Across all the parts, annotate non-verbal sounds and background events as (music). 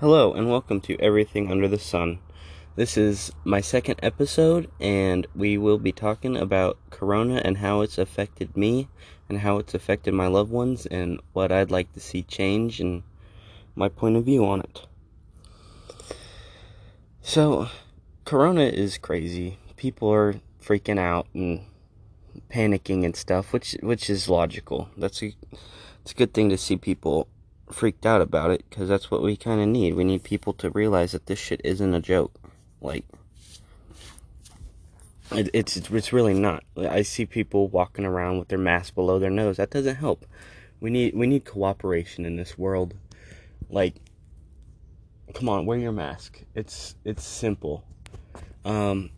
Hello, and welcome to Everything Under the Sun. This is my second episode, and we will be talking about Corona and how it's affected me, and how it's affected my loved ones, and what I'd like to see change, and my point of view on it. So, Corona is crazy. People are freaking out and panicking and stuff, which which is logical. That's a it's a good thing to see people freaked out about it because that's what we kind of need. We need people to realize that this shit isn't a joke. Like, it, it's it's really not. I see people walking around with their mask below their nose. That doesn't help. We need we need cooperation in this world. Like, come on, wear your mask. It's it's simple. Um,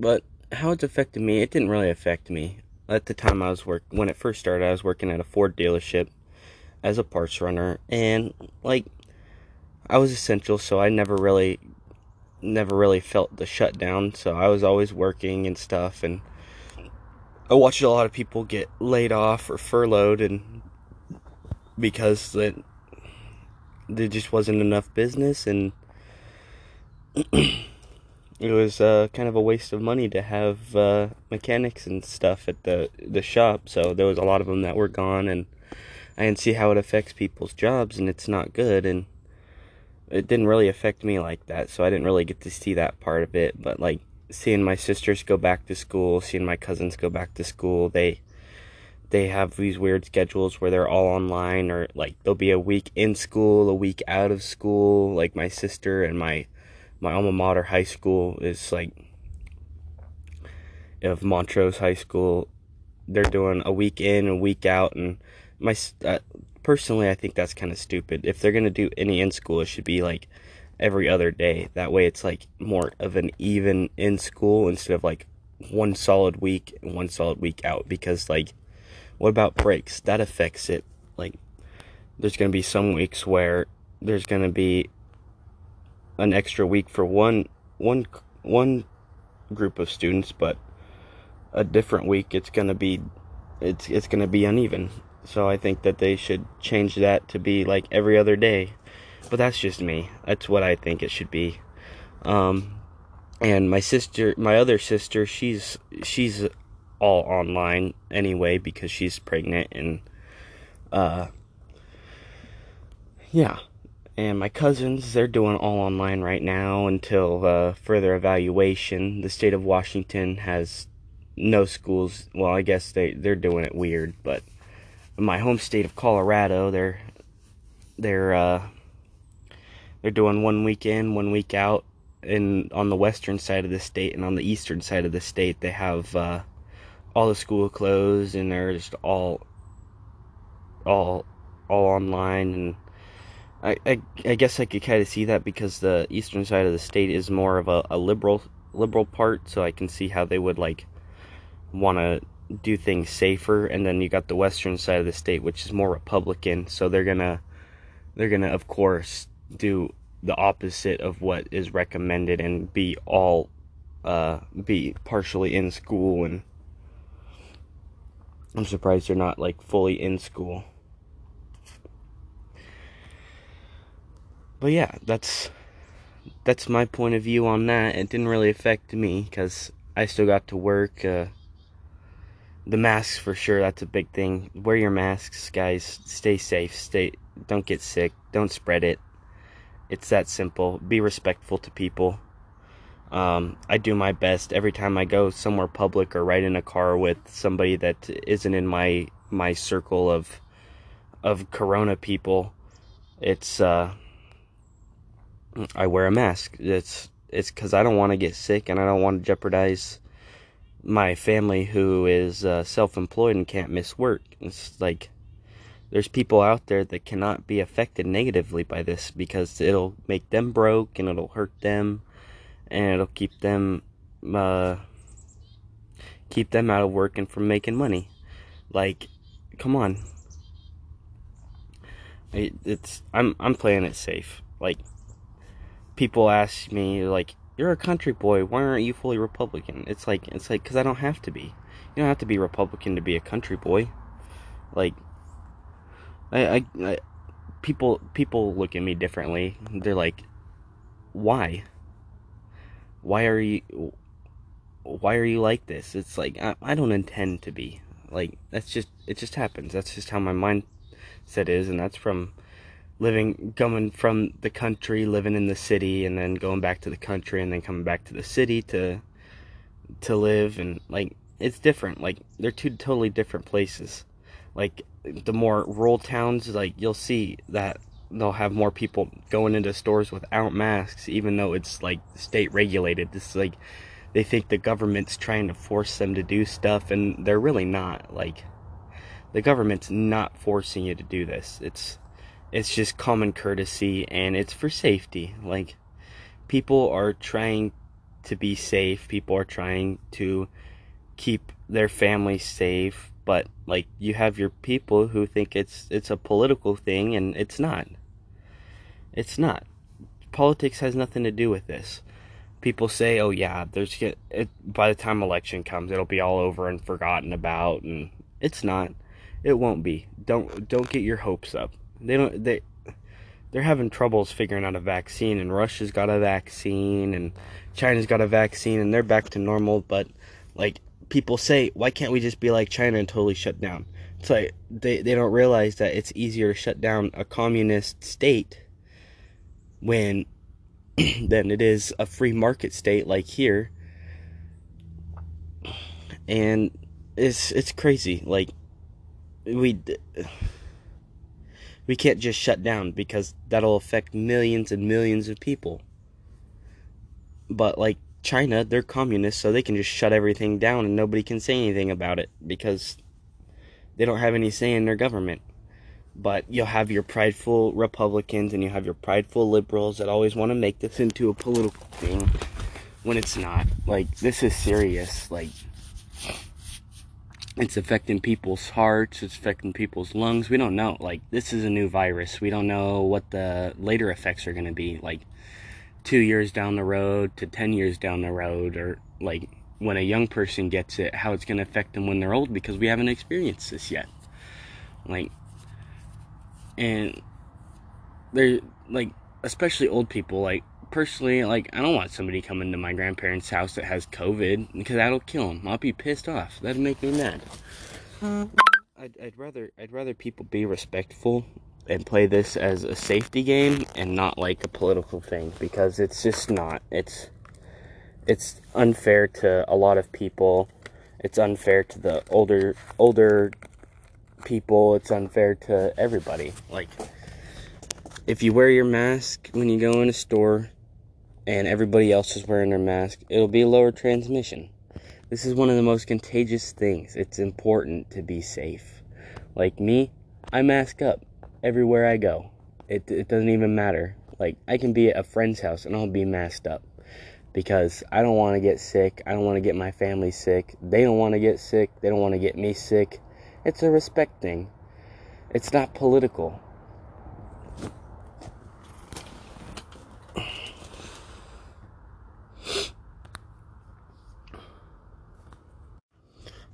but how it's affected me, it didn't really affect me. At the time I was work when it first started, I was working at a Ford dealership as a parts runner and like I was essential so I never really never really felt the shutdown so I was always working and stuff and I watched a lot of people get laid off or furloughed and because that there just wasn't enough business and (clears throat) it was uh, kind of a waste of money to have uh, mechanics and stuff at the the shop so there was a lot of them that were gone and Can see how it affects people's jobs and it's not good and it didn't really affect me like that so I didn't really get to see that part of it but like seeing my sisters go back to school seeing my cousins go back to school they they have these weird schedules where they're all online or like there'll be a week in school a week out of school like my sister and my my alma mater high school is like of Montrose High School. They're doing a week in a week out and my uh, personally, I think that's kind of stupid. If they're gonna do any in school, it should be like every other day. That way, it's like more of an even in school instead of like one solid week and one solid week out. Because like, what about breaks? That affects it. Like, there's gonna be some weeks where there's gonna be an extra week for one one one group of students, but a different week it's gonna be it's it's gonna be uneven so I think that they should change that to be like every other day. But that's just me. That's what I think it should be. Um, and my sister, my other sister, she's she's all online anyway because she's pregnant and uh yeah. And my cousins, they're doing all online right now until uh, further evaluation. The state of Washington has no schools. Well, I guess they they're doing it weird, but my home state of Colorado, they're they're uh, they're doing one week in, one week out, and on the western side of the state and on the eastern side of the state, they have uh, all the school closed and they're just all all all online and I, I, I guess I could kind of see that because the eastern side of the state is more of a, a liberal liberal part, so I can see how they would like want to do things safer and then you got the western side of the state which is more republican so they're gonna they're gonna of course do the opposite of what is recommended and be all uh, be partially in school and i'm surprised they're not like fully in school. But yeah that's that's my point of view on that. It didn't really affect me because i still got to work uh, the masks for sure that's a big thing. Wear your masks guys. Stay safe. Stay don't get sick. Don't spread it. It's that simple. Be respectful to people. Um, i do my best. Every time i go somewhere public or ride in a car with somebody that isn't in my my circle of of corona people it's uh i wear a mask. It's it's because i don't want to get sick and i don't want to jeopardize my family who is uh, self-employed and can't miss work. It's like there's people out there that cannot be affected negatively by this because it'll make them broke and it'll hurt them and it'll keep them uh, keep them out of work and from making money. Like, come on. it's I'm I'm playing it safe. Like people ask me like you're a country boy. Why aren't you fully Republican? It's like it's like because I don't have to be. You don't have to be Republican to be a country boy. Like, I, I, I people people look at me differently. They're like, "Why? Why are you why are you like this?" It's like I, I don't intend to be. Like that's just it just happens. That's just how my mindset is and that's from living coming from the country, living in the city and then going back to the country and then coming back to the city to to live and like it's different. Like they're two totally different places. Like the more rural towns, like you'll see that they'll have more people going into stores without masks, even though it's like state regulated. This is like they think the government's trying to force them to do stuff, and they're really not. Like the government's not forcing you to do this. It's it's just common courtesy and it's for safety. Like people are trying to be safe. People are trying to keep their families safe, but like you have your people who think it's it's a political thing and it's not. It's not. Politics has nothing to do with this. People say, "Oh yeah, there's get it, by the time election comes, it'll be all over and forgotten about," and it's not. It won't be. Don't don't get your hopes up. They don't they they're having troubles figuring out a vaccine and Russia's got a vaccine and China's got a vaccine and they're back to normal, but like people say, why can't we just be like China and totally shut down? It's like they, they don't realize that it's easier to shut down a communist state when (clears throat) than it is a free market state like here. And it's it's crazy. Like we we can't just shut down because that'll affect millions and millions of people. But like China, they're communists, so they can just shut everything down and nobody can say anything about it because they don't have any say in their government. But you'll have your prideful Republicans and you have your prideful liberals that always want to make this into a political thing when it's not. Like, this is serious. Like, it's affecting people's hearts, it's affecting people's lungs. We don't know. Like, this is a new virus. We don't know what the later effects are going to be. Like, two years down the road to 10 years down the road, or like when a young person gets it, how it's going to affect them when they're old because we haven't experienced this yet. Like, and they're like, especially old people, like, personally, like, I don't want somebody coming to my grandparents' house that has COVID because that'll kill them. I'll be pissed off. That'd make me mad. I'd, I'd rather I'd rather people be respectful and play this as a safety game and not like a political thing because it's just not. It's it's unfair to a lot of people. It's unfair to the older older people. It's unfair to everybody. Like if you wear your mask when you go in a store and everybody else is wearing their mask, it'll be lower transmission. This is one of the most contagious things. It's important to be safe. Like me, I mask up everywhere I go. It, it doesn't even matter. Like, I can be at a friend's house and I'll be masked up because I don't want to get sick. I don't want to get my family sick. They don't want to get sick. They don't want to get me sick. It's a respect thing, it's not political.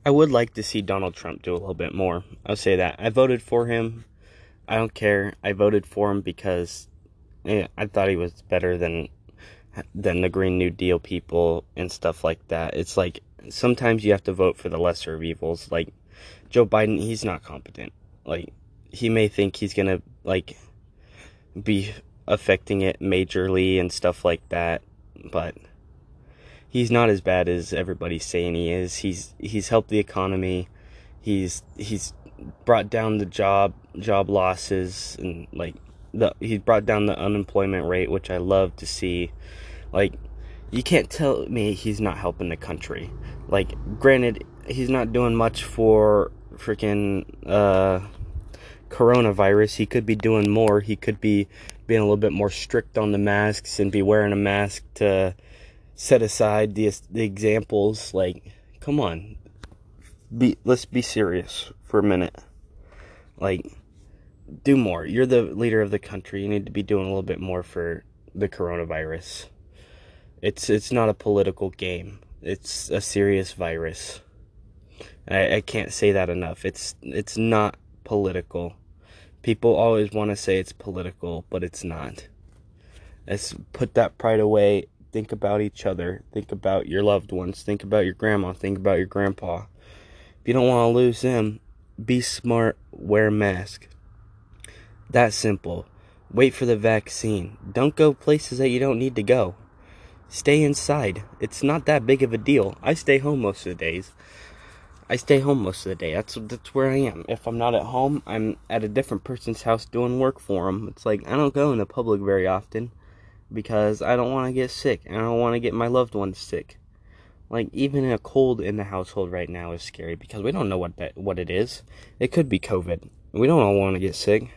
I would like to see Donald Trump do a little bit more. I'll say that. I voted for him. I don't care. I voted for him because yeah, I thought he was better than than the Green New Deal people and stuff like that. It's like sometimes you have to vote for the lesser of evils. Like Joe Biden, he's not competent. Like he may think he's gonna like be affecting it majorly and stuff like that, but he's not as bad as everybody's saying he is. He's he's helped the economy. He's he's brought down the job job losses and like the he brought down the unemployment rate, which I love to see. Like you can't tell me he's not helping the country. Like granted, he's not doing much for freaking uh coronavirus. He could be doing more. He could be being a little bit more strict on the masks and be wearing a mask to set aside the the examples like come on. Be let's be serious for a minute. Like do more. You're the leader of the country. You need to be doing a little bit more for the coronavirus. It's it's not a political game. It's a serious virus. I, I can't say that enough. It's it's not political. People always want to say it's political, but it's not. Let's put that pride away. Think about each other. Think about your loved ones. Think about your grandma. Think about your grandpa. If you don't want to lose them, be smart. Wear a mask. That simple. Wait for the vaccine. Don't go places that you don't need to go. Stay inside. It's not that big of a deal. I stay home most of the days. I stay home most of the day. That's that's where I am. If I'm not at home, I'm at a different person's house doing work for them. It's like I don't go in the public very often because I don't want to get sick and I don't want to get my loved ones sick. Like even a cold in the household right now is scary because we don't know what that what it is. It could be COVID. We don't all want to get sick.